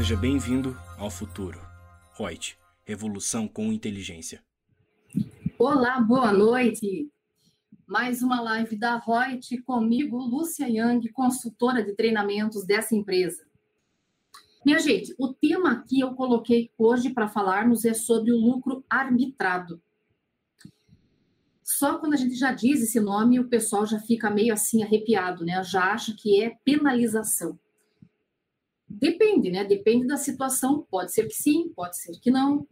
Seja bem-vindo ao futuro. Reut, revolução com inteligência. Olá, boa noite. Mais uma live da Reut comigo, Lúcia Yang, consultora de treinamentos dessa empresa. Minha gente, o tema que eu coloquei hoje para falarmos é sobre o lucro arbitrado. Só quando a gente já diz esse nome, o pessoal já fica meio assim arrepiado, né? Já acha que é penalização. Depende, né? Depende da situação. Pode ser que sim, pode ser que não.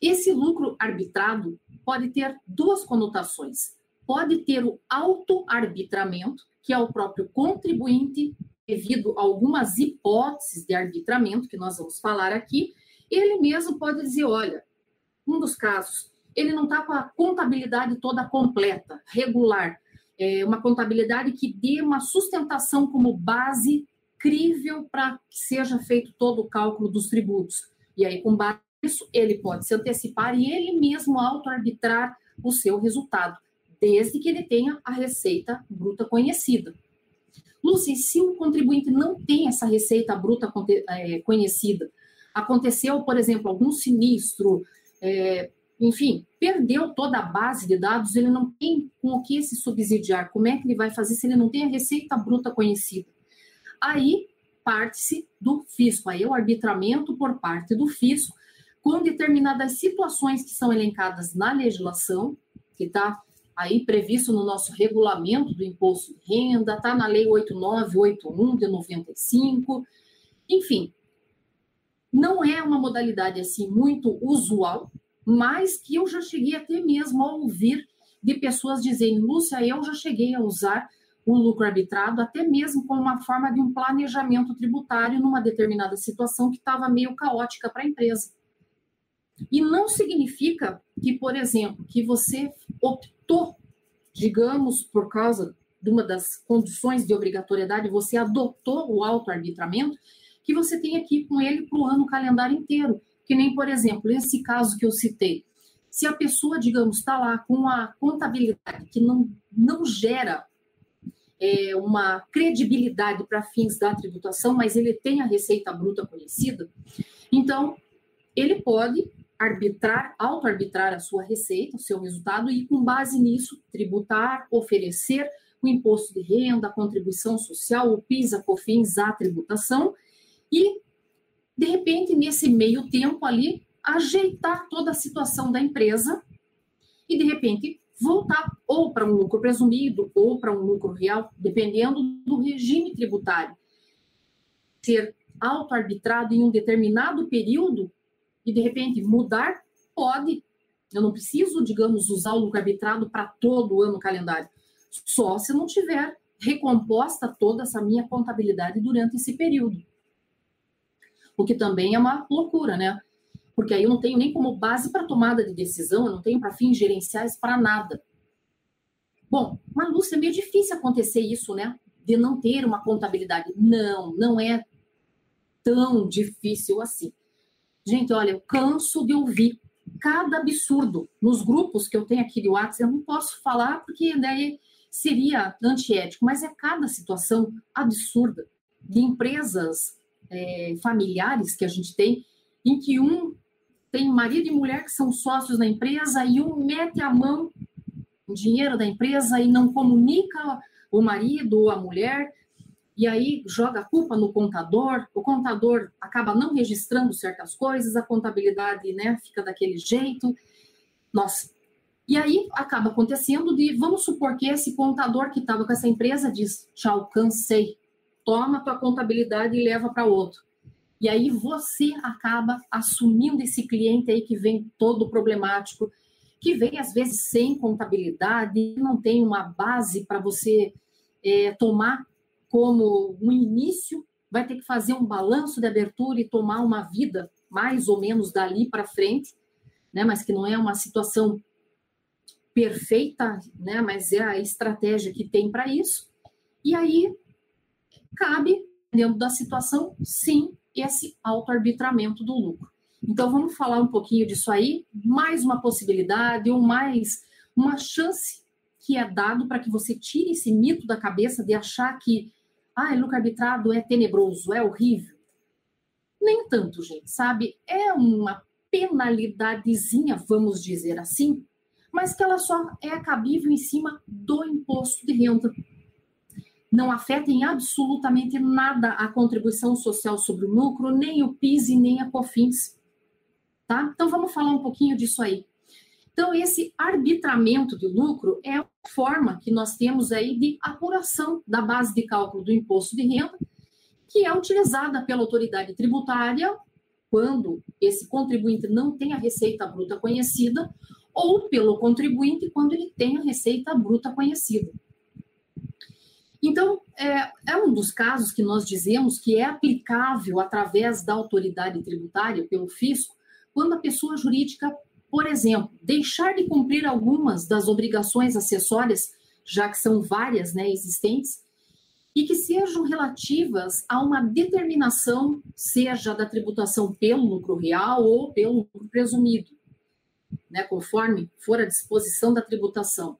Esse lucro arbitrado pode ter duas conotações. Pode ter o auto-arbitramento, que é o próprio contribuinte, devido a algumas hipóteses de arbitramento que nós vamos falar aqui, ele mesmo pode dizer: olha, um dos casos, ele não está com a contabilidade toda completa, regular, é uma contabilidade que dê uma sustentação como base crível para que seja feito todo o cálculo dos tributos. E aí, com base nisso, ele pode se antecipar e ele mesmo auto-arbitrar o seu resultado, desde que ele tenha a receita bruta conhecida. Lúcia, se o contribuinte não tem essa receita bruta é, conhecida, aconteceu, por exemplo, algum sinistro, é, enfim, perdeu toda a base de dados, ele não tem com o que se subsidiar. Como é que ele vai fazer se ele não tem a receita bruta conhecida? Aí parte-se do fisco, aí é o arbitramento por parte do fisco, com determinadas situações que são elencadas na legislação, que está aí previsto no nosso regulamento do imposto de renda, está na Lei 8981 de 95, enfim. Não é uma modalidade assim muito usual, mas que eu já cheguei até mesmo a ouvir de pessoas dizendo, Lúcia, eu já cheguei a usar o lucro arbitrado até mesmo como uma forma de um planejamento tributário numa determinada situação que estava meio caótica para a empresa. E não significa que, por exemplo, que você optou, digamos, por causa de uma das condições de obrigatoriedade, você adotou o auto-arbitramento, que você tenha que ir com ele para o ano calendário inteiro. Que nem, por exemplo, esse caso que eu citei. Se a pessoa, digamos, está lá com a contabilidade que não, não gera é, uma credibilidade para fins da tributação, mas ele tem a receita bruta conhecida, então ele pode arbitrar, auto-arbitrar a sua receita, o seu resultado, e com base nisso tributar, oferecer o imposto de renda, a contribuição social, o PIS, a COFINS, a tributação, e de repente, nesse meio tempo ali, ajeitar toda a situação da empresa e, de repente, voltar ou para um lucro presumido ou para um lucro real, dependendo do regime tributário. Ser auto-arbitrado em um determinado período e, de repente, mudar, pode. Eu não preciso, digamos, usar o lucro arbitrado para todo o ano calendário. Só se não tiver recomposta toda essa minha contabilidade durante esse período o que também é uma loucura, né? Porque aí eu não tenho nem como base para tomada de decisão, eu não tenho para fins gerenciais para nada. Bom, mas Lúcia, é meio difícil acontecer isso, né? De não ter uma contabilidade. Não, não é tão difícil assim. Gente, olha, eu canso de ouvir cada absurdo nos grupos que eu tenho aqui de WhatsApp. Eu não posso falar porque daí seria antiético, mas é cada situação absurda de empresas é, familiares que a gente tem, em que um tem marido e mulher que são sócios na empresa e um mete a mão no dinheiro da empresa e não comunica o marido ou a mulher, e aí joga a culpa no contador, o contador acaba não registrando certas coisas, a contabilidade né, fica daquele jeito. Nossa. E aí acaba acontecendo de, vamos supor que esse contador que estava com essa empresa diz, tchau, cansei, toma tua contabilidade e leva para outro. E aí você acaba assumindo esse cliente aí que vem todo problemático, que vem às vezes sem contabilidade, não tem uma base para você é, tomar como um início, vai ter que fazer um balanço de abertura e tomar uma vida mais ou menos dali para frente, né? Mas que não é uma situação perfeita, né? Mas é a estratégia que tem para isso. E aí cabe, dentro da situação, sim, esse autoarbitramento do lucro. Então, vamos falar um pouquinho disso aí, mais uma possibilidade ou mais uma chance que é dado para que você tire esse mito da cabeça de achar que ah, lucro arbitrado é tenebroso, é horrível. Nem tanto, gente, sabe? É uma penalidadezinha, vamos dizer assim, mas que ela só é cabível em cima do imposto de renda. Não afeta em absolutamente nada a contribuição social sobre o lucro, nem o PIS e nem a COFINS. Tá? Então vamos falar um pouquinho disso aí. Então, esse arbitramento de lucro é a forma que nós temos aí de apuração da base de cálculo do imposto de renda, que é utilizada pela autoridade tributária quando esse contribuinte não tem a receita bruta conhecida ou pelo contribuinte quando ele tem a receita bruta conhecida. Então, é, é, um dos casos que nós dizemos que é aplicável através da autoridade tributária, pelo fisco, quando a pessoa jurídica, por exemplo, deixar de cumprir algumas das obrigações acessórias, já que são várias né, existentes, e que sejam relativas a uma determinação, seja da tributação pelo lucro real ou pelo lucro presumido né, conforme for a disposição da tributação.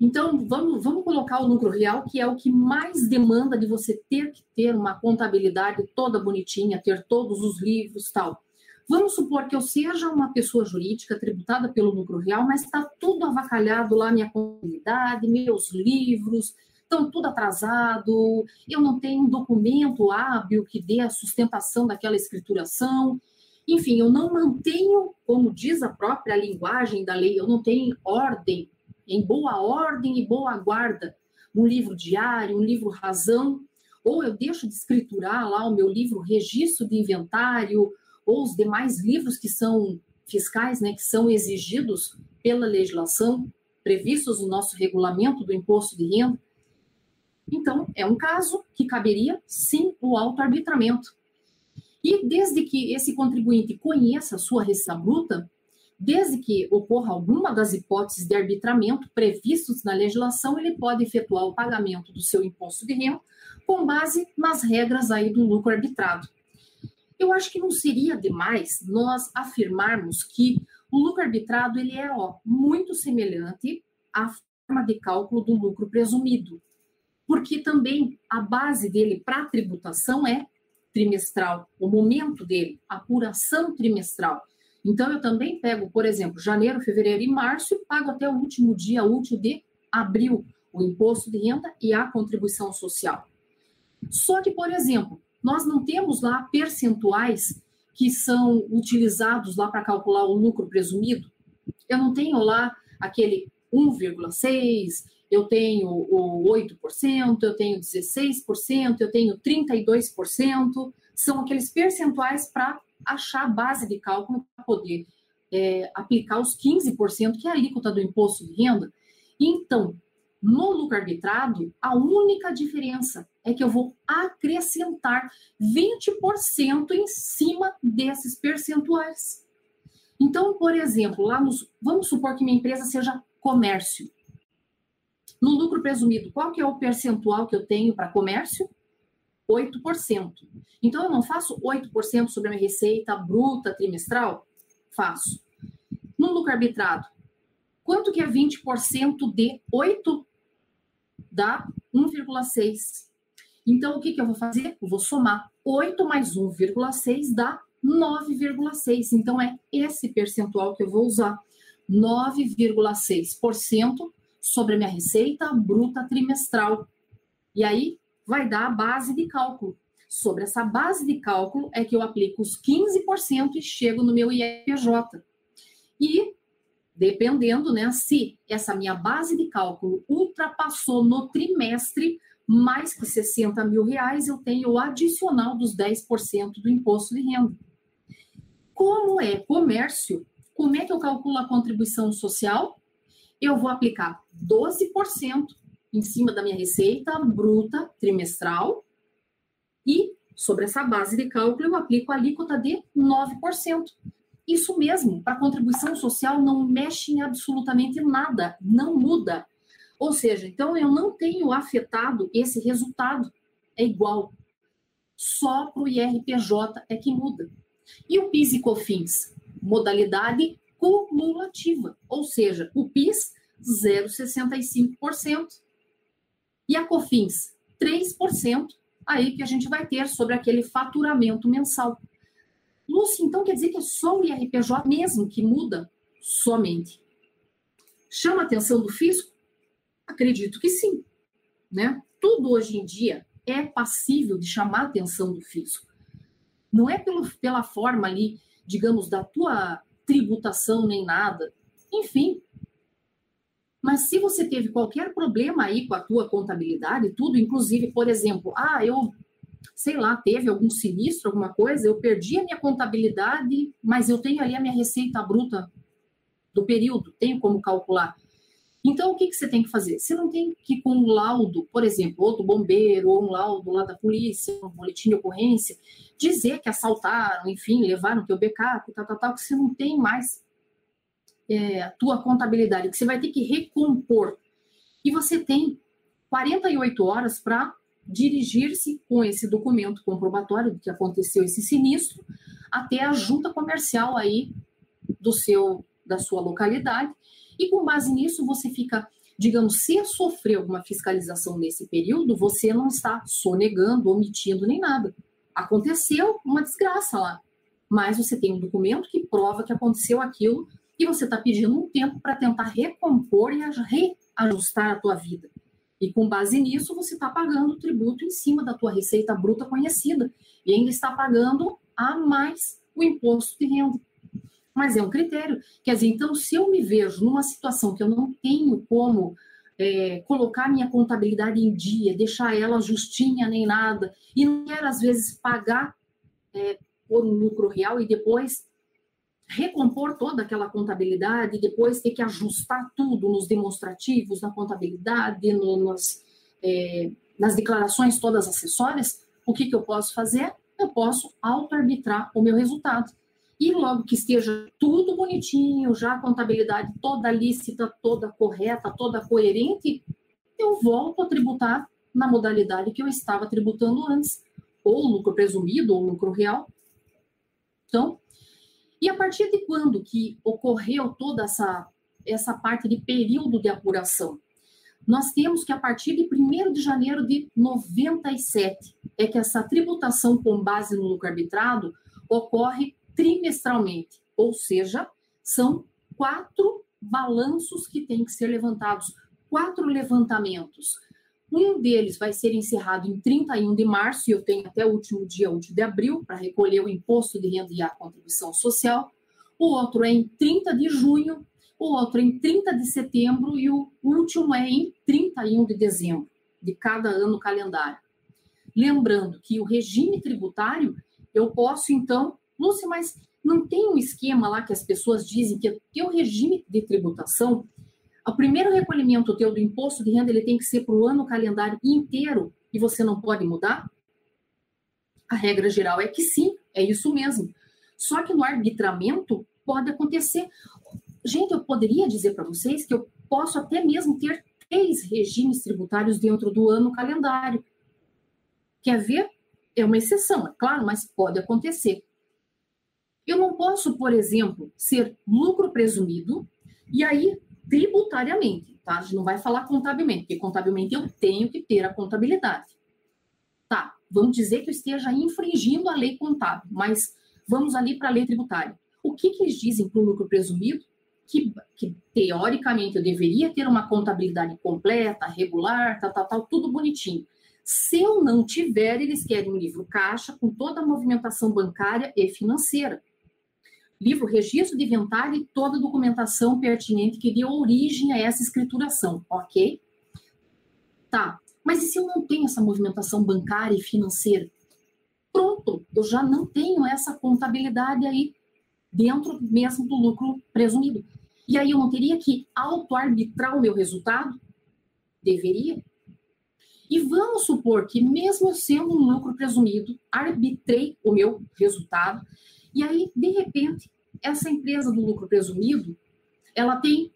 Então, vamos, vamos colocar o lucro real, que é o que mais demanda de você ter que ter uma contabilidade toda bonitinha, ter todos os livros tal. Vamos supor que eu seja uma pessoa jurídica tributada pelo lucro real, mas está tudo avacalhado lá, minha contabilidade, meus livros, estão tudo atrasado, eu não tenho um documento hábil que dê a sustentação daquela escrituração. Enfim, eu não mantenho, como diz a própria linguagem da lei, eu não tenho ordem, em boa ordem e boa guarda, um livro diário, um livro razão, ou eu deixo de escriturar lá o meu livro registro de inventário, ou os demais livros que são fiscais, né, que são exigidos pela legislação, previstos no nosso regulamento do imposto de renda. Então, é um caso que caberia, sim, o auto-arbitramento. E desde que esse contribuinte conheça a sua receita bruta, desde que ocorra alguma das hipóteses de arbitramento previstos na legislação, ele pode efetuar o pagamento do seu imposto de renda com base nas regras aí do lucro arbitrado. Eu acho que não seria demais nós afirmarmos que o lucro arbitrado ele é ó, muito semelhante à forma de cálculo do lucro presumido, porque também a base dele para tributação é trimestral, o momento dele, apuração trimestral. Então, eu também pego, por exemplo, janeiro, fevereiro e março e pago até o último dia útil de abril o imposto de renda e a contribuição social. Só que, por exemplo, nós não temos lá percentuais que são utilizados lá para calcular o lucro presumido. Eu não tenho lá aquele 1,6, eu tenho o 8%, eu tenho 16%, eu tenho 32%, são aqueles percentuais para achar a base de cálculo para poder é, aplicar os 15%, que é a alíquota do imposto de renda. Então, no lucro arbitrado, a única diferença é que eu vou acrescentar 20% em cima desses percentuais. Então, por exemplo, lá nos, vamos supor que minha empresa seja comércio. No lucro presumido, qual que é o percentual que eu tenho para comércio? 8%. Então, eu não faço 8% sobre a minha receita bruta trimestral? Faço. No lucro arbitrado, quanto que é 20% de 8? Dá 1,6. Então, o que, que eu vou fazer? Eu vou somar 8 mais 1,6 dá 9,6. Então, é esse percentual que eu vou usar. 9,6% sobre a minha receita bruta trimestral. E aí vai dar a base de cálculo. Sobre essa base de cálculo é que eu aplico os 15% e chego no meu IRPJ. E dependendo, né, se essa minha base de cálculo ultrapassou no trimestre mais que 60 mil reais, eu tenho o adicional dos 10% do imposto de renda. Como é comércio, como é que eu calculo a contribuição social? eu vou aplicar 12% em cima da minha receita bruta trimestral e sobre essa base de cálculo eu aplico a alíquota de 9%. Isso mesmo, para contribuição social não mexe em absolutamente nada, não muda. Ou seja, então eu não tenho afetado esse resultado, é igual. Só para o IRPJ é que muda. E o PIS e COFINS? Modalidade cumulativa, ou seja, o PIS 0,65% e a COFINS 3%, aí que a gente vai ter sobre aquele faturamento mensal. Lúcia, então quer dizer que é só o IRPJ mesmo que muda? Somente. Chama a atenção do fisco? Acredito que sim. Né? Tudo hoje em dia é passível de chamar a atenção do fisco. Não é pelo, pela forma ali, digamos, da tua tributação nem nada. Enfim. Mas se você teve qualquer problema aí com a tua contabilidade, tudo, inclusive, por exemplo, ah, eu sei lá, teve algum sinistro, alguma coisa, eu perdi a minha contabilidade, mas eu tenho ali a minha receita bruta do período, tenho como calcular. Então, o que, que você tem que fazer? Você não tem que com um laudo, por exemplo, outro bombeiro, ou um laudo lá da polícia, um boletim de ocorrência, dizer que assaltaram, enfim, levaram teu backup, tal, tal, tal, que você não tem mais é, a tua contabilidade, que você vai ter que recompor. E você tem 48 horas para dirigir-se com esse documento comprobatório de que aconteceu esse sinistro até a junta comercial aí do seu da sua localidade e com base nisso você fica, digamos, se sofrer alguma fiscalização nesse período, você não está sonegando, omitindo nem nada. Aconteceu uma desgraça lá, mas você tem um documento que prova que aconteceu aquilo e você está pedindo um tempo para tentar recompor e reajustar a tua vida. E com base nisso, você está pagando tributo em cima da tua receita bruta conhecida. E ainda está pagando a mais o imposto de renda. Mas é um critério. Quer dizer, então, se eu me vejo numa situação que eu não tenho como é, colocar minha contabilidade em dia, deixar ela justinha nem nada, e não quero, às vezes, pagar é, por um lucro real e depois recompor toda aquela contabilidade, depois ter que ajustar tudo nos demonstrativos, na contabilidade, no, nas, é, nas declarações todas acessórias, o que, que eu posso fazer? Eu posso auto-arbitrar o meu resultado. E logo que esteja tudo bonitinho, já a contabilidade toda lícita, toda correta, toda coerente, eu volto a tributar na modalidade que eu estava tributando antes, ou lucro presumido, ou lucro real. Então, e a partir de quando que ocorreu toda essa, essa parte de período de apuração? Nós temos que a partir de 1 de janeiro de 97 é que essa tributação com base no lucro arbitrado ocorre trimestralmente, ou seja, são quatro balanços que têm que ser levantados, quatro levantamentos. Um deles vai ser encerrado em 31 de março, e eu tenho até o último dia útil de abril para recolher o imposto de renda e a contribuição social. O outro é em 30 de junho, o outro em 30 de setembro e o último é em 31 de dezembro de cada ano calendário. Lembrando que o regime tributário, eu posso então, Lúcia, mas não tem um esquema lá que as pessoas dizem que o regime de tributação o primeiro recolhimento teu do imposto de renda ele tem que ser para o ano calendário inteiro e você não pode mudar? A regra geral é que sim, é isso mesmo. Só que no arbitramento pode acontecer. Gente, eu poderia dizer para vocês que eu posso até mesmo ter três regimes tributários dentro do ano calendário. Quer ver? É uma exceção, é claro, mas pode acontecer. Eu não posso, por exemplo, ser lucro presumido e aí tributariamente, tá? A gente não vai falar contabilmente, porque contabilmente eu tenho que ter a contabilidade. Tá, vamos dizer que eu esteja infringindo a lei contábil, mas vamos ali para a lei tributária. O que, que eles dizem para o lucro presumido? Que, que, teoricamente eu deveria ter uma contabilidade completa, regular, tal, tal, tal, tudo bonitinho. Se eu não tiver, eles querem um livro caixa com toda a movimentação bancária e financeira livro registro de inventário e toda a documentação pertinente que deu origem a essa escrituração, ok? Tá, mas e se eu não tenho essa movimentação bancária e financeira? Pronto, eu já não tenho essa contabilidade aí dentro mesmo do lucro presumido. E aí eu não teria que auto-arbitrar o meu resultado? Deveria. E vamos supor que, mesmo sendo um lucro presumido, arbitrei o meu resultado e aí, de repente, essa empresa do lucro presumido, ela tem,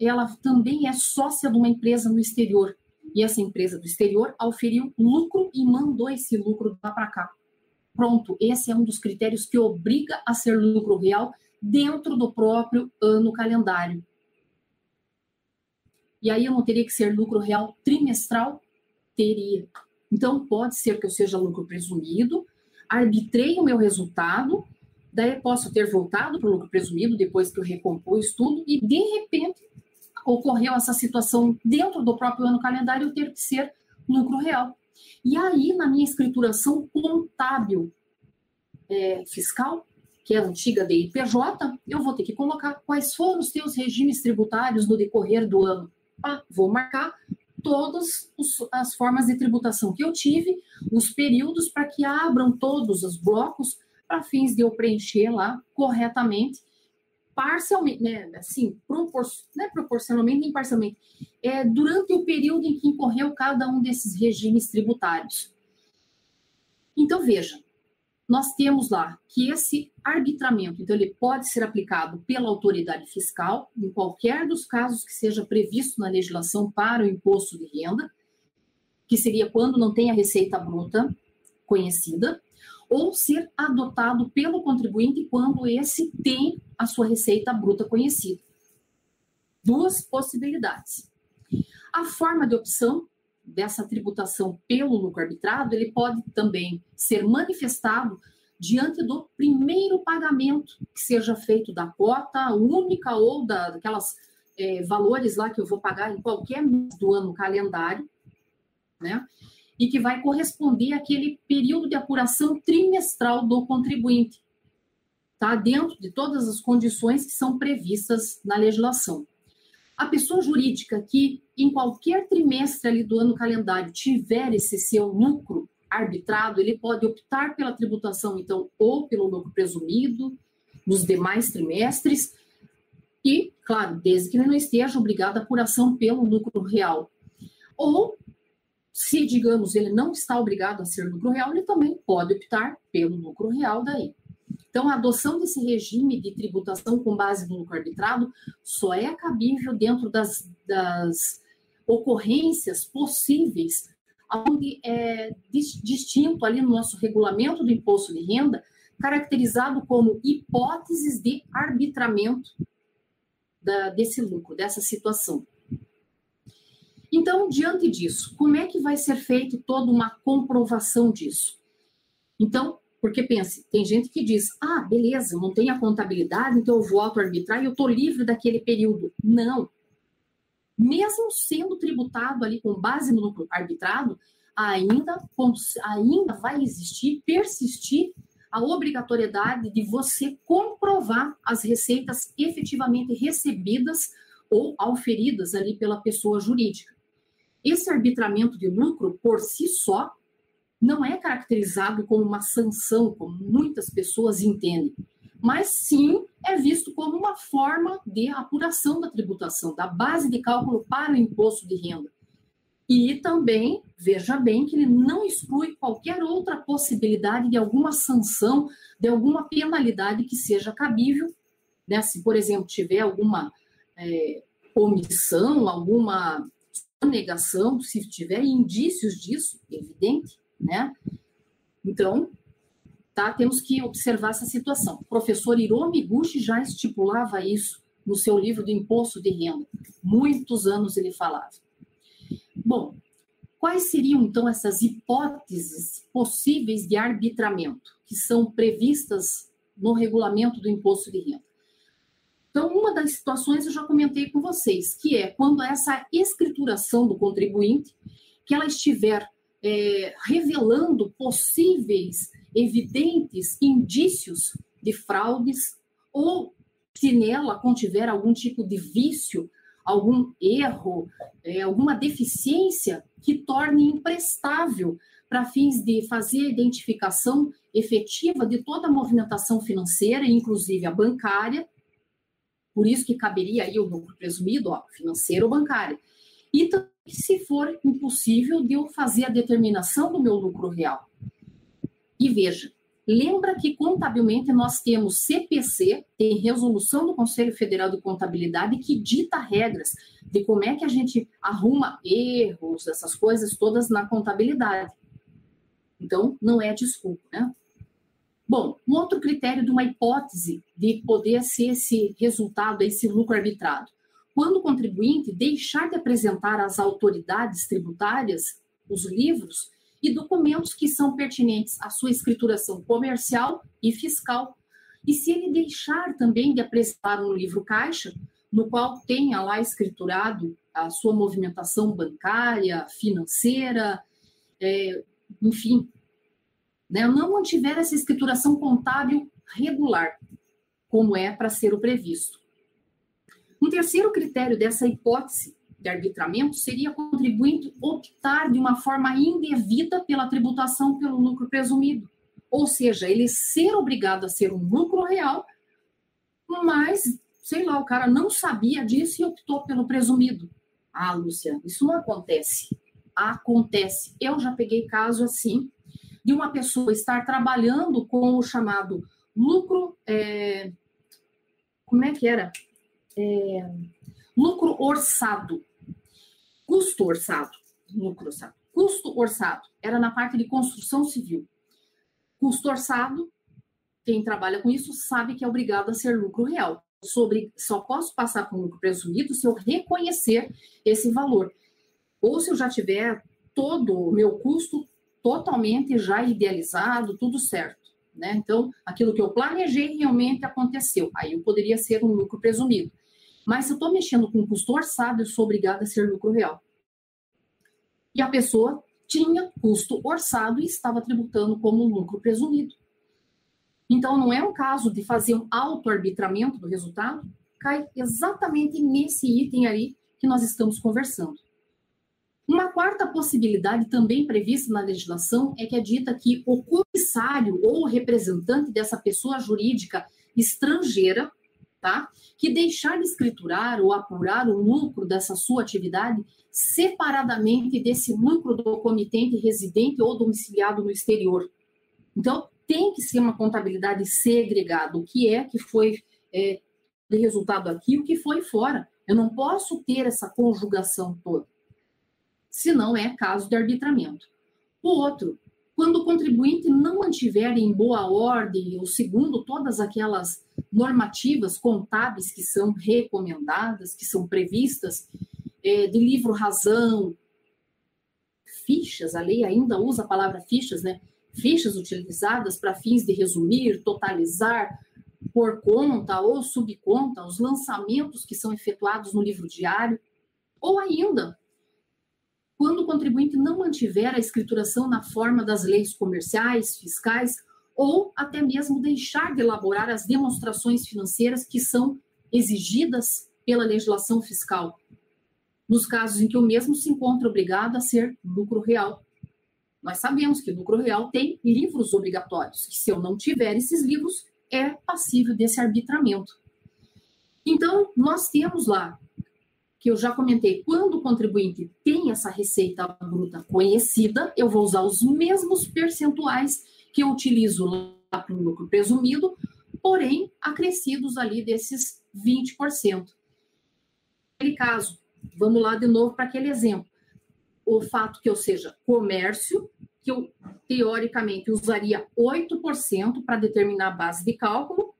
ela também é sócia de uma empresa no exterior. E essa empresa do exterior auferiu lucro e mandou esse lucro lá para cá. Pronto, esse é um dos critérios que obriga a ser lucro real dentro do próprio ano calendário. E aí eu não teria que ser lucro real trimestral? Teria. Então, pode ser que eu seja lucro presumido, arbitrei o meu resultado, daí posso ter voltado para o lucro presumido depois que eu recompus tudo, e de repente ocorreu essa situação dentro do próprio ano calendário eu ter que ser lucro real. E aí, na minha escrituração contábil é, fiscal, que é a antiga DIPJ, eu vou ter que colocar quais foram os teus regimes tributários no decorrer do ano. Ah, vou marcar todas as formas de tributação que eu tive, os períodos, para que abram todos os blocos para fins de eu preencher lá corretamente, parcialmente, né, assim, propor, não é proporcionalmente nem parcialmente, é, durante o período em que incorreu cada um desses regimes tributários. Então, veja, nós temos lá que esse arbitramento, então, ele pode ser aplicado pela autoridade fiscal, em qualquer dos casos que seja previsto na legislação para o imposto de renda, que seria quando não tem a receita bruta conhecida, ou ser adotado pelo contribuinte quando esse tem a sua receita bruta conhecida. Duas possibilidades. A forma de opção dessa tributação pelo lucro arbitrado, ele pode também ser manifestado diante do primeiro pagamento que seja feito da cota única ou da, daquelas é, valores lá que eu vou pagar em qualquer mês do ano calendário, né? E que vai corresponder àquele período de apuração trimestral do contribuinte, tá? Dentro de todas as condições que são previstas na legislação. A pessoa jurídica que em qualquer trimestre ali do ano calendário tiver esse seu lucro arbitrado, ele pode optar pela tributação, então, ou pelo lucro presumido nos demais trimestres, e, claro, desde que ele não esteja obrigado à apuração pelo lucro real. Ou, se, digamos, ele não está obrigado a ser lucro real, ele também pode optar pelo lucro real daí. Então, a adoção desse regime de tributação com base no lucro arbitrado só é cabível dentro das, das ocorrências possíveis, onde é distinto ali no nosso regulamento do imposto de renda, caracterizado como hipóteses de arbitramento da, desse lucro, dessa situação. Então, diante disso, como é que vai ser feito toda uma comprovação disso? Então, porque pense, tem gente que diz: ah, beleza, não tem a contabilidade, então eu vou auto-arbitrar e eu estou livre daquele período. Não. Mesmo sendo tributado ali com base no lucro arbitrado, ainda, ainda vai existir, persistir a obrigatoriedade de você comprovar as receitas efetivamente recebidas ou auferidas ali pela pessoa jurídica. Esse arbitramento de lucro, por si só, não é caracterizado como uma sanção, como muitas pessoas entendem, mas sim é visto como uma forma de apuração da tributação, da base de cálculo para o imposto de renda. E também, veja bem, que ele não exclui qualquer outra possibilidade de alguma sanção, de alguma penalidade que seja cabível, né? se, por exemplo, tiver alguma é, omissão, alguma negação, se tiver indícios disso, evidente, né? Então, tá, temos que observar essa situação. O professor Hiromi Miguchi já estipulava isso no seu livro do Imposto de Renda. Muitos anos ele falava. Bom, quais seriam então essas hipóteses possíveis de arbitramento que são previstas no regulamento do Imposto de Renda? Então, uma das situações eu já comentei com vocês, que é quando essa escrituração do contribuinte, que ela estiver é, revelando possíveis, evidentes indícios de fraudes, ou se nela contiver algum tipo de vício, algum erro, é, alguma deficiência que torne imprestável para fins de fazer a identificação efetiva de toda a movimentação financeira, inclusive a bancária, por isso que caberia aí o lucro presumido, ó, financeiro ou bancário. E se for impossível de eu fazer a determinação do meu lucro real. E veja, lembra que contabilmente nós temos CPC, tem resolução do Conselho Federal de Contabilidade que dita regras de como é que a gente arruma erros, essas coisas todas na contabilidade. Então, não é desculpa, né? Bom, um outro critério de uma hipótese de poder ser esse resultado, esse lucro arbitrado. Quando o contribuinte deixar de apresentar às autoridades tributárias os livros e documentos que são pertinentes à sua escrituração comercial e fiscal. E se ele deixar também de apresentar um livro caixa, no qual tenha lá escriturado a sua movimentação bancária, financeira, é, enfim, né, não mantiver essa escrituração contábil regular, como é para ser o previsto. Um terceiro critério dessa hipótese de arbitramento seria o contribuinte optar de uma forma indevida pela tributação pelo lucro presumido. Ou seja, ele ser obrigado a ser um lucro real, mas, sei lá, o cara não sabia disso e optou pelo presumido. Ah, Lúcia, isso não acontece. Acontece. Eu já peguei caso assim, de uma pessoa estar trabalhando com o chamado lucro. É, como é que era? É, lucro orçado. Custo orçado. Lucro orçado. Custo orçado. Era na parte de construção civil. Custo orçado, quem trabalha com isso sabe que é obrigado a ser lucro real. Sobre, só posso passar com lucro presumido se eu reconhecer esse valor. Ou se eu já tiver todo o meu custo totalmente já idealizado, tudo certo. Né? Então, aquilo que eu planejei realmente aconteceu. Aí eu poderia ser um lucro presumido. Mas se eu estou mexendo com custo orçado, eu sou obrigada a ser lucro real. E a pessoa tinha custo orçado e estava tributando como lucro presumido. Então, não é um caso de fazer um auto-arbitramento do resultado, cai exatamente nesse item aí que nós estamos conversando. Uma quarta possibilidade, também prevista na legislação, é que é dita que o comissário ou representante dessa pessoa jurídica estrangeira, tá? Que deixar de escriturar ou apurar o lucro dessa sua atividade separadamente desse lucro do comitente residente ou domiciliado no exterior. Então, tem que ser uma contabilidade segregada. O que é que foi é, resultado aqui, o que foi fora. Eu não posso ter essa conjugação toda se não é caso de arbitramento. O outro, quando o contribuinte não mantiver em boa ordem ou segundo todas aquelas normativas contábeis que são recomendadas, que são previstas, é, de livro razão, fichas, a lei ainda usa a palavra fichas, né? Fichas utilizadas para fins de resumir, totalizar, por conta ou subconta os lançamentos que são efetuados no livro diário, ou ainda quando o contribuinte não mantiver a escrituração na forma das leis comerciais, fiscais, ou até mesmo deixar de elaborar as demonstrações financeiras que são exigidas pela legislação fiscal, nos casos em que o mesmo se encontra obrigado a ser lucro real. Nós sabemos que lucro real tem livros obrigatórios, que se eu não tiver esses livros, é passível desse arbitramento. Então, nós temos lá que eu já comentei, quando o contribuinte tem essa receita bruta conhecida, eu vou usar os mesmos percentuais que eu utilizo lá para o lucro presumido, porém acrescidos ali desses 20%. Naquele caso, vamos lá de novo para aquele exemplo. O fato que eu seja comércio, que eu teoricamente usaria 8% para determinar a base de cálculo,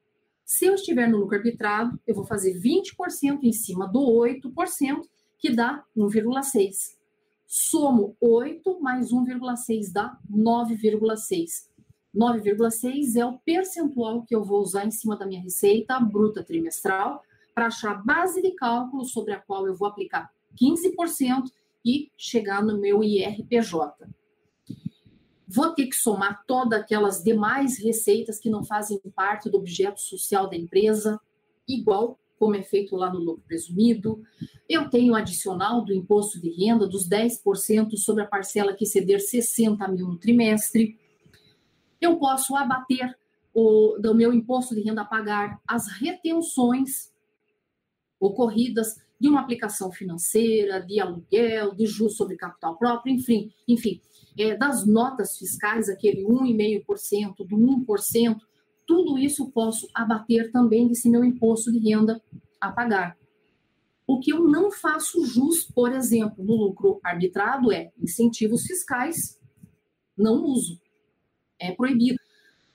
se eu estiver no lucro arbitrado, eu vou fazer 20% em cima do 8%, que dá 1,6. Somo 8 mais 1,6 dá 9,6. 9,6 é o percentual que eu vou usar em cima da minha receita bruta trimestral para achar a base de cálculo sobre a qual eu vou aplicar 15% e chegar no meu IRPJ vou ter que somar todas aquelas demais receitas que não fazem parte do objeto social da empresa, igual como é feito lá no lucro presumido. Eu tenho adicional do imposto de renda dos 10% sobre a parcela que exceder 60 mil no trimestre. Eu posso abater o, do meu imposto de renda a pagar as retenções ocorridas de uma aplicação financeira, de aluguel, de juros sobre capital próprio, enfim, enfim, é, das notas fiscais, aquele 1,5%, do 1%, tudo isso posso abater também desse meu imposto de renda a pagar. O que eu não faço jus, por exemplo, no lucro arbitrado é incentivos fiscais, não uso, é proibido.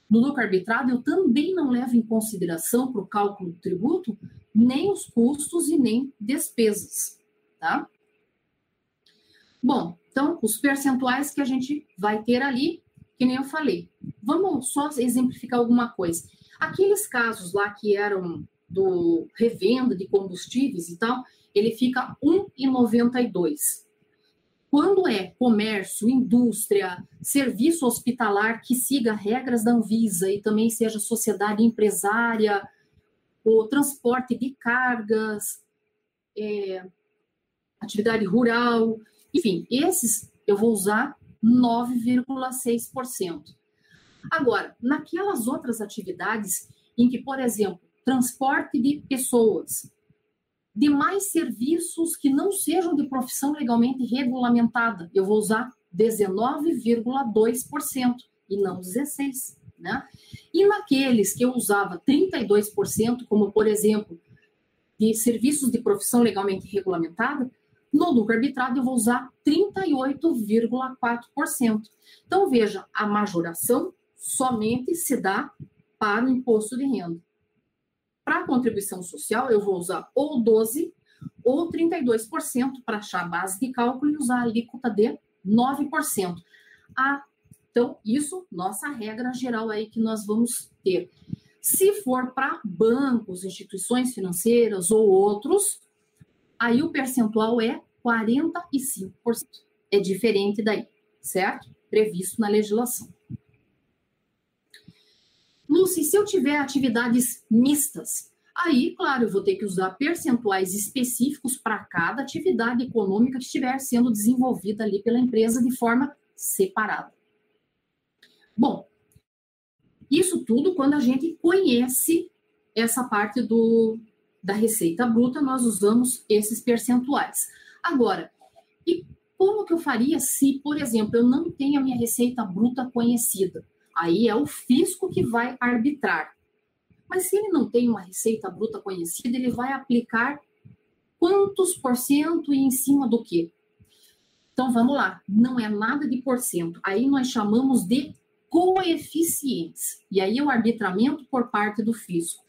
No lucro arbitrado, eu também não levo em consideração para o cálculo do tributo nem os custos e nem despesas, tá? Bom, Então, os percentuais que a gente vai ter ali, que nem eu falei. Vamos só exemplificar alguma coisa. Aqueles casos lá que eram do revenda de combustíveis e tal, ele fica 1,92. Quando é comércio, indústria, serviço hospitalar que siga regras da Anvisa e também seja sociedade empresária, o transporte de cargas, é, atividade rural, enfim, esses eu vou usar 9,6%. Agora, naquelas outras atividades em que, por exemplo, transporte de pessoas, demais serviços que não sejam de profissão legalmente regulamentada. Eu vou usar 19,2% e não 16%. Né? E naqueles que eu usava 32%, como por exemplo, de serviços de profissão legalmente regulamentada, no lucro arbitrado eu vou usar 38,4%. Então veja, a majoração somente se dá para o imposto de renda. Para a contribuição social, eu vou usar ou 12% ou 32% para achar a base de cálculo e usar a alíquota de 9%. Ah, então, isso, nossa regra geral aí que nós vamos ter. Se for para bancos, instituições financeiras ou outros, aí o percentual é 45%. É diferente daí, certo? Previsto na legislação. Lucy, se eu tiver atividades mistas, aí, claro, eu vou ter que usar percentuais específicos para cada atividade econômica que estiver sendo desenvolvida ali pela empresa de forma separada. Bom, isso tudo quando a gente conhece essa parte do, da receita bruta, nós usamos esses percentuais. Agora, e como que eu faria se, por exemplo, eu não tenho a minha receita bruta conhecida? Aí é o fisco que vai arbitrar. Mas se ele não tem uma receita bruta conhecida, ele vai aplicar quantos por cento e em cima do quê? Então vamos lá, não é nada de porcento. Aí nós chamamos de coeficientes. E aí é o arbitramento por parte do fisco.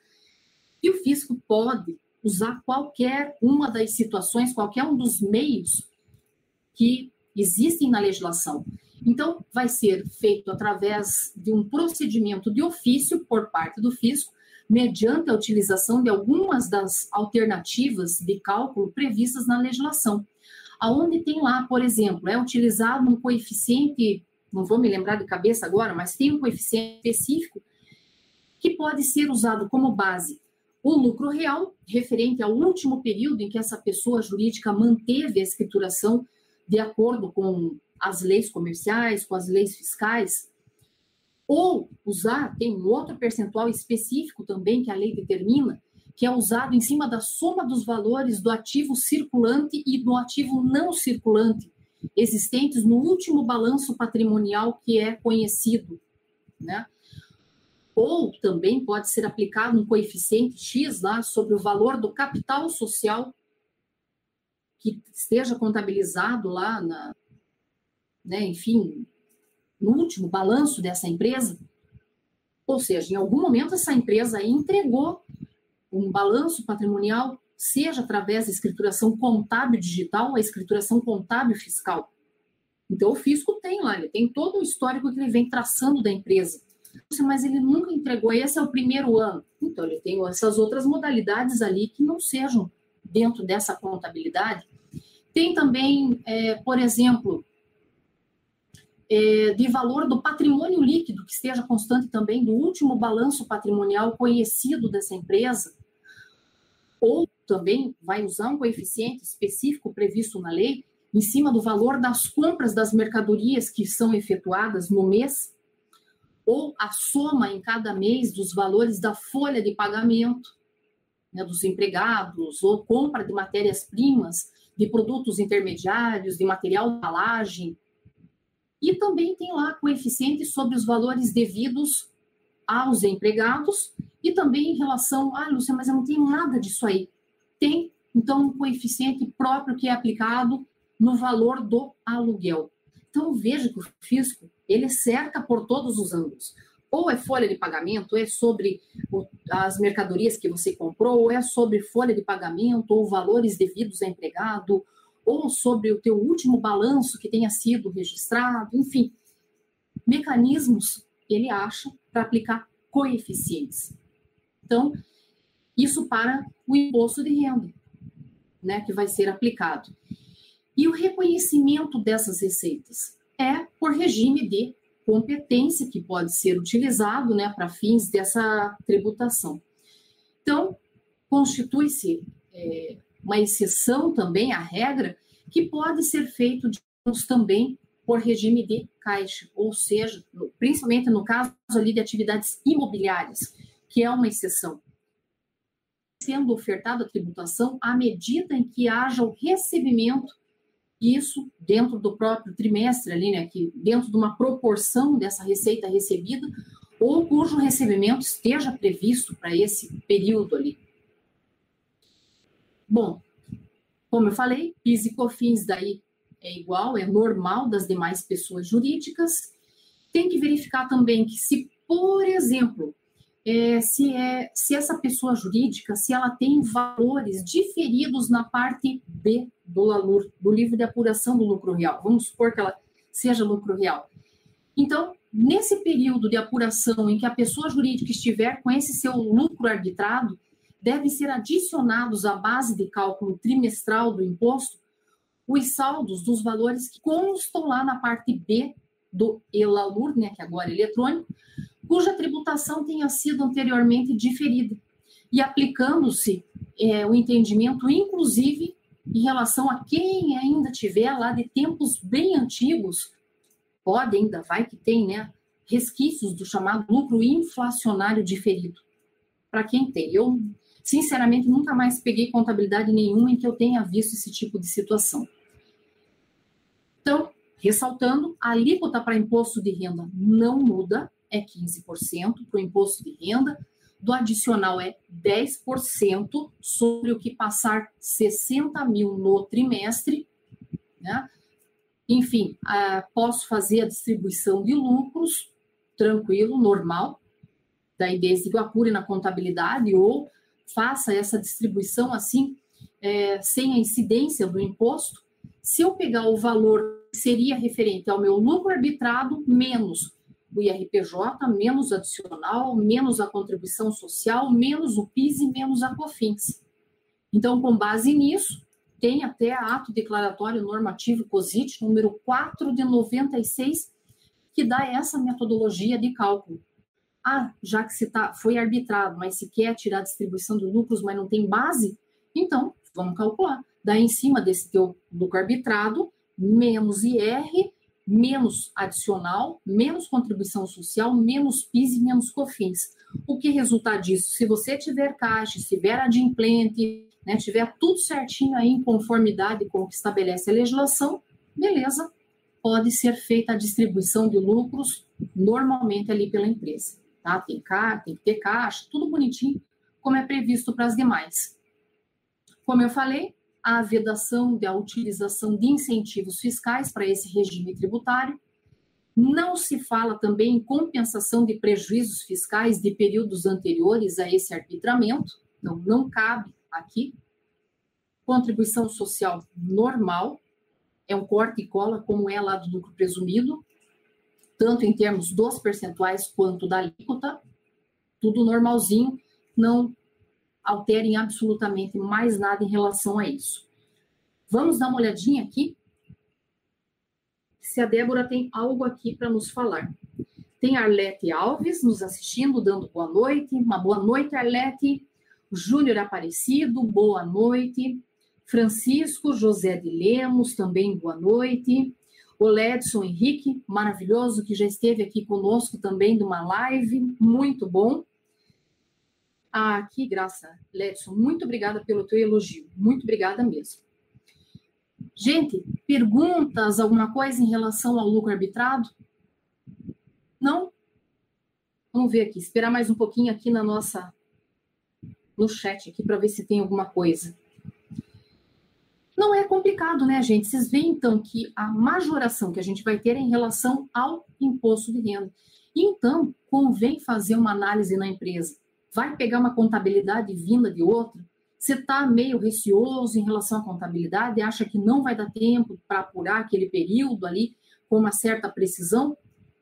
E o fisco pode usar qualquer uma das situações, qualquer um dos meios que existem na legislação. Então, vai ser feito através de um procedimento de ofício por parte do fisco, mediante a utilização de algumas das alternativas de cálculo previstas na legislação. Aonde tem lá, por exemplo, é utilizado um coeficiente, não vou me lembrar de cabeça agora, mas tem um coeficiente específico que pode ser usado como base o lucro real, referente ao último período em que essa pessoa jurídica manteve a escrituração de acordo com as leis comerciais, com as leis fiscais, ou usar, tem um outro percentual específico também que a lei determina, que é usado em cima da soma dos valores do ativo circulante e do ativo não circulante, existentes no último balanço patrimonial que é conhecido, né? Ou também pode ser aplicado um coeficiente X lá sobre o valor do capital social que esteja contabilizado lá na, né, enfim, no último balanço dessa empresa. Ou seja, em algum momento essa empresa entregou um balanço patrimonial, seja através da escrituração contábil digital ou a escrituração contábil fiscal. Então, o fisco tem lá, ele tem todo o histórico que ele vem traçando da empresa. Mas ele nunca entregou, esse é o primeiro ano. Então, ele tem essas outras modalidades ali que não sejam dentro dessa contabilidade. Tem também, é, por exemplo, é, de valor do patrimônio líquido, que esteja constante também do último balanço patrimonial conhecido dessa empresa, ou também vai usar um coeficiente específico previsto na lei em cima do valor das compras das mercadorias que são efetuadas no mês, ou a soma em cada mês dos valores da folha de pagamento né, dos empregados, ou compra de matérias-primas, de produtos intermediários, de material de embalagem, e também tem lá coeficientes sobre os valores devidos aos empregados e também em relação, ah, Lúcia, mas eu não tenho nada disso aí. Tem, então, um coeficiente próprio que é aplicado no valor do aluguel. Então, veja que o fisco, ele cerca por todos os ângulos. Ou é folha de pagamento, ou é sobre as mercadorias que você comprou, ou é sobre folha de pagamento, ou valores devidos a empregado, ou sobre o teu último balanço que tenha sido registrado, enfim, mecanismos ele acha para aplicar coeficientes. Então, isso para o imposto de renda, né, que vai ser aplicado. E o reconhecimento dessas receitas é por regime de competência que pode ser utilizado, né, para fins dessa tributação. Então, constitui-se é, uma exceção também à regra que pode ser feito também por regime de caixa, ou seja, principalmente no caso ali de atividades imobiliárias, que é uma exceção. Sendo ofertada a tributação à medida em que haja o recebimento, isso dentro do próprio trimestre ali, né, que dentro de uma proporção dessa receita recebida, ou cujo recebimento esteja previsto para esse período ali. Bom, como eu falei, PIS e COFINS daí é igual, é normal das demais pessoas jurídicas. Tem que verificar também que se, por exemplo, é, se, é, se essa pessoa jurídica, se ela tem valores diferidos na parte B do LALUR, do livro de apuração do lucro real. Vamos supor que ela seja lucro real. Então, nesse período de apuração em que a pessoa jurídica estiver com esse seu lucro arbitrado, devem ser adicionados à base de cálculo trimestral do imposto os saldos dos valores que constam lá na parte B do ELALUR, né, que agora é eletrônico, cuja tributação tenha sido anteriormente diferida, e aplicando-se é, o entendimento, inclusive, em relação a quem ainda tiver lá de tempos bem antigos, pode ainda, vai que tem, né, resquícios do chamado lucro inflacionário diferido. Para quem tem, eu sinceramente nunca mais peguei contabilidade nenhuma em que eu tenha visto esse tipo de situação. Então, ressaltando, a alíquota para imposto de renda não muda, é 15% para o imposto de renda, do adicional é 10% sobre o que passar 60 mil no trimestre, né? Enfim, posso fazer a distribuição de lucros, tranquilo, normal, daí desde que eu apure na contabilidade ou faça essa distribuição assim, é, sem a incidência do imposto, se eu pegar o valor que seria referente ao meu lucro arbitrado menos o IRPJ, menos adicional, menos a contribuição social, menos o PIS e menos a COFINS. Então, com base nisso, tem até ato declaratório normativo COSIT número 4 de 96, que dá essa metodologia de cálculo. Ah, já que se tá, foi arbitrado, mas se quer tirar a distribuição de lucros, mas não tem base, então vamos calcular. Daí, em cima desse teu lucro arbitrado, menos IR, menos adicional, menos contribuição social, menos PIS e menos COFINS. O que resultar disso? Se você tiver caixa, se tiver adimplente, né, tiver tudo certinho aí em conformidade com o que estabelece a legislação, beleza, pode ser feita a distribuição de lucros normalmente ali pela empresa. Tá? Tem, caixa, tem que ter caixa, tudo bonitinho, como é previsto para as demais. Como eu falei, a vedação da utilização de incentivos fiscais para esse regime tributário. Não se fala também em compensação de prejuízos fiscais de períodos anteriores a esse arbitramento, então não cabe aqui. Contribuição social normal, é um corte e cola, como é lá do lucro presumido, tanto em termos dos percentuais quanto da alíquota, tudo normalzinho, não alterem absolutamente mais nada em relação a isso. Vamos dar uma olhadinha aqui? Se a Débora tem algo aqui para nos falar. Tem Arlete Alves nos assistindo, dando boa noite. Uma boa noite, Arlete. Júnior Aparecido, boa noite. Francisco José de Lemos, também boa noite. O Ledson Henrique, maravilhoso, que já esteve aqui conosco também de uma live, muito bom. Ah, que graça, Ledson. Muito obrigada pelo teu elogio. Muito obrigada mesmo. Gente, perguntas, alguma coisa em relação ao lucro arbitrado? Não? Vamos ver aqui, esperar mais um pouquinho aqui na nossa no chat aqui para ver se tem alguma coisa. Não é complicado, né, gente? Vocês veem então que a majoração que a gente vai ter é em relação ao imposto de renda. Então, convém fazer uma análise na empresa vai pegar uma contabilidade vinda de outra, Você está meio receoso em relação à contabilidade, acha que não vai dar tempo para apurar aquele período ali com uma certa precisão?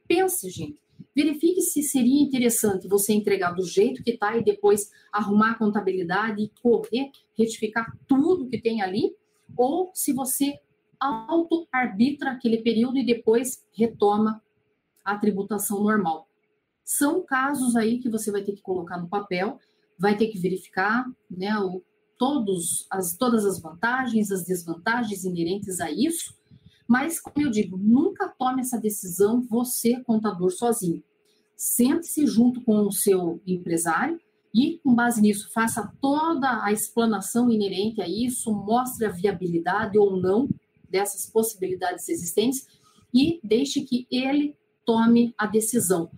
Pense, gente. Verifique se seria interessante você entregar do jeito que está e depois arrumar a contabilidade e correr, retificar tudo que tem ali, ou se você auto-arbitra aquele período e depois retoma a tributação normal. São casos aí que você vai ter que colocar no papel, vai ter que verificar né, o, todos as, todas as vantagens, as desvantagens inerentes a isso, mas, como eu digo, nunca tome essa decisão você, contador, sozinho. Sente-se junto com o seu empresário e, com base nisso, faça toda a explanação inerente a isso, mostre a viabilidade ou não dessas possibilidades existentes e deixe que ele tome a decisão.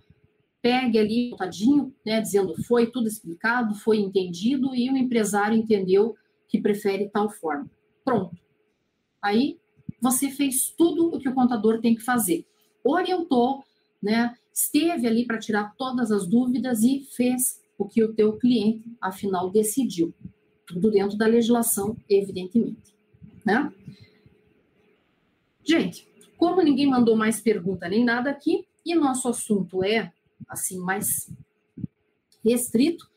Pegue ali tadinho, né, dizendo foi tudo explicado, foi entendido e o empresário entendeu que prefere tal forma. Pronto. Aí você fez tudo o que o contador tem que fazer. Orientou, né, esteve ali para tirar todas as dúvidas e fez o que o teu cliente, afinal, decidiu. Tudo dentro da legislação, evidentemente. Né? Gente, como ninguém mandou mais pergunta nem nada aqui, e nosso assunto é, assim, mais restrito,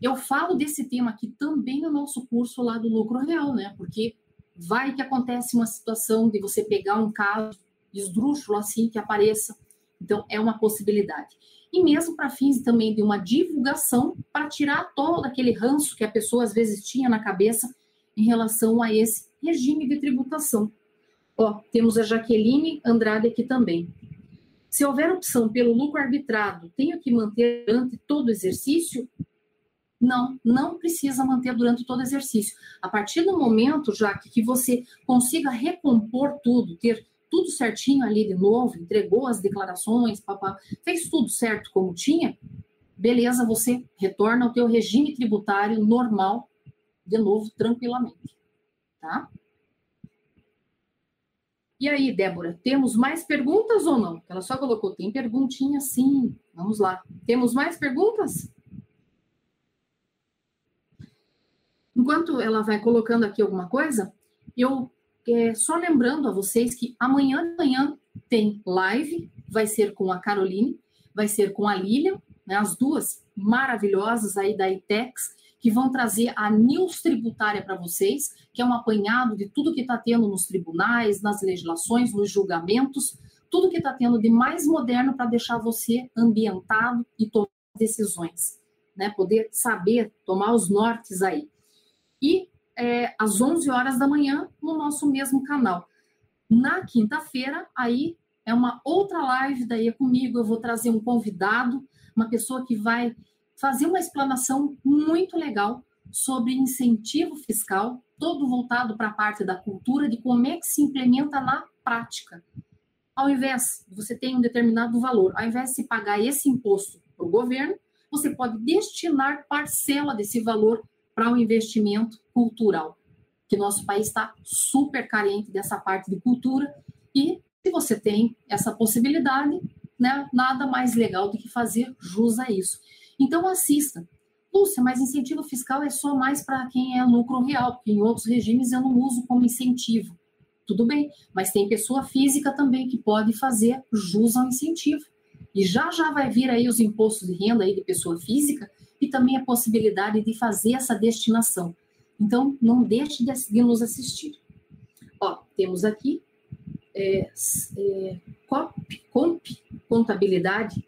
eu falo desse tema aqui também no nosso curso lá do lucro real, né? Porque vai que acontece uma situação de você pegar um caso esdrúxulo assim que apareça. Então, é uma possibilidade. E mesmo para fins também de uma divulgação, para tirar todo aquele ranço que a pessoa às vezes tinha na cabeça em relação a esse regime de tributação. Ó, temos a Jaqueline Andrade aqui também. Se houver opção pelo lucro arbitrado, tenho que manter durante todo o exercício? Não, não precisa manter durante todo o exercício. A partir do momento, já que você consiga recompor tudo, ter tudo certinho ali de novo, entregou as declarações, papá, fez tudo certo como tinha, beleza, você retorna ao teu regime tributário normal, de novo, tranquilamente, tá? E aí, Débora, temos mais perguntas ou não? Ela só colocou, tem perguntinha sim. Vamos lá. Temos mais perguntas? Enquanto ela vai colocando aqui alguma coisa, eu é, só lembrando a vocês que amanhã de manhã tem live, vai ser com a Caroline, vai ser com a Lilian, né, as duas maravilhosas aí da ITEX, que vão trazer a news tributária para vocês, que é um apanhado de tudo que está tendo nos tribunais, nas legislações, nos julgamentos, tudo que está tendo de mais moderno para deixar você ambientado e tomar decisões, né? Poder saber tomar os nortes aí. E é, às 11 horas da manhã no nosso mesmo canal. Na quinta-feira, aí é uma outra live daí é comigo. Eu vou trazer um convidado, uma pessoa que vai fazer uma explanação muito legal sobre incentivo fiscal, todo voltado para a parte da cultura, de como é que se implementa na prática. Ao invés de você ter um determinado valor, ao invés de se pagar esse imposto para o governo, você pode destinar parcela desse valor para o um investimento cultural, que nosso país está super carente dessa parte de cultura e se você tem essa possibilidade, né, nada mais legal do que fazer jus a isso. Então, assista. Lúcia, mas incentivo fiscal é só mais para quem é lucro real, porque em outros regimes eu não uso como incentivo. Tudo bem, mas tem pessoa física também que pode fazer jus ao incentivo. E já já vai vir aí os impostos de renda aí de pessoa física e também a possibilidade de fazer essa destinação. Então, não deixe de nos assistir. Ó, temos aqui é, é, COP, COMP, contabilidade,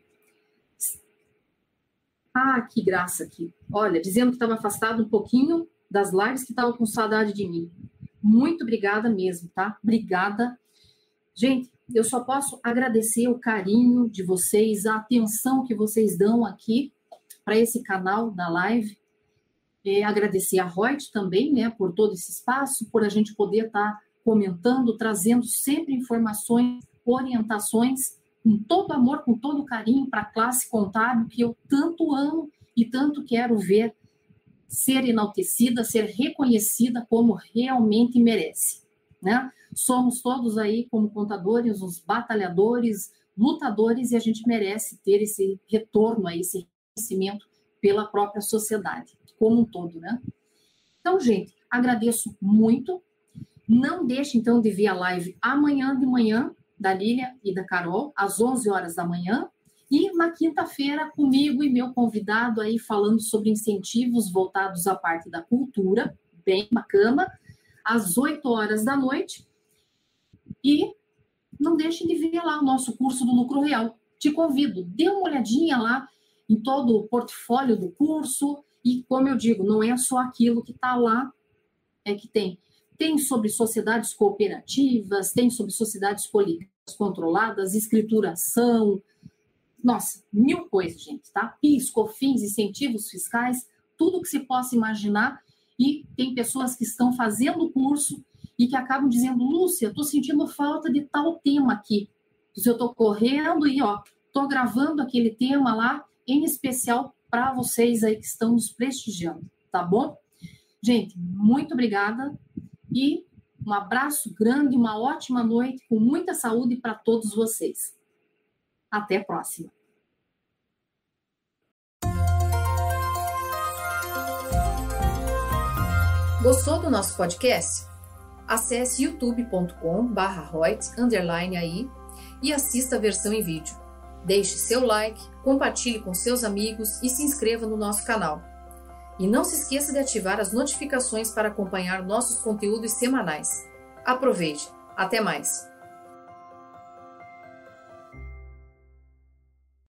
ah, que graça aqui. Olha, dizendo que estava afastado um pouquinho das lives que estava com saudade de mim. Muito obrigada mesmo, tá? Obrigada. Gente, eu só posso agradecer o carinho de vocês, a atenção que vocês dão aqui para esse canal da live. É, agradecer a Reut também, né, por todo esse espaço, por a gente poder estar tá comentando, trazendo sempre informações, orientações com todo amor, com todo carinho para a classe contábil que eu tanto amo e tanto quero ver ser enaltecida, ser reconhecida como realmente merece, né? Somos todos aí como contadores, os batalhadores, lutadores e a gente merece ter esse retorno aí, esse reconhecimento pela própria sociedade como um todo, né? Então, gente, agradeço muito. Não deixe, então, de ver a live amanhã de manhã, da Lília e da Carol, às 11 horas da manhã. E na quinta-feira, comigo e meu convidado aí falando sobre incentivos voltados à parte da cultura, bem bacana, às 8 horas da noite. E não deixe de ver lá o nosso curso do lucro real. Te convido, dê uma olhadinha lá em todo o portfólio do curso. E, como eu digo, não é só aquilo que está lá, é que tem. Tem sobre sociedades cooperativas, tem sobre sociedades políticas controladas, escrituração, nossa, mil coisas, gente, tá? PIS, COFINS, incentivos fiscais, tudo que se possa imaginar. E tem pessoas que estão fazendo o curso e que acabam dizendo, Lúcia, estou sentindo falta de tal tema aqui. Eu estou correndo e, ó, estou gravando aquele tema lá, em especial para vocês aí que estão nos prestigiando, tá bom? Gente, muito obrigada e um abraço grande, uma ótima noite, com muita saúde para todos vocês. Até a próxima. Gostou do nosso podcast? Acesse youtube.com/royts_aí e assista a versão em vídeo. Deixe seu like, compartilhe com seus amigos e se inscreva no nosso canal. E não se esqueça de ativar as notificações para acompanhar nossos conteúdos semanais. Aproveite! Até mais!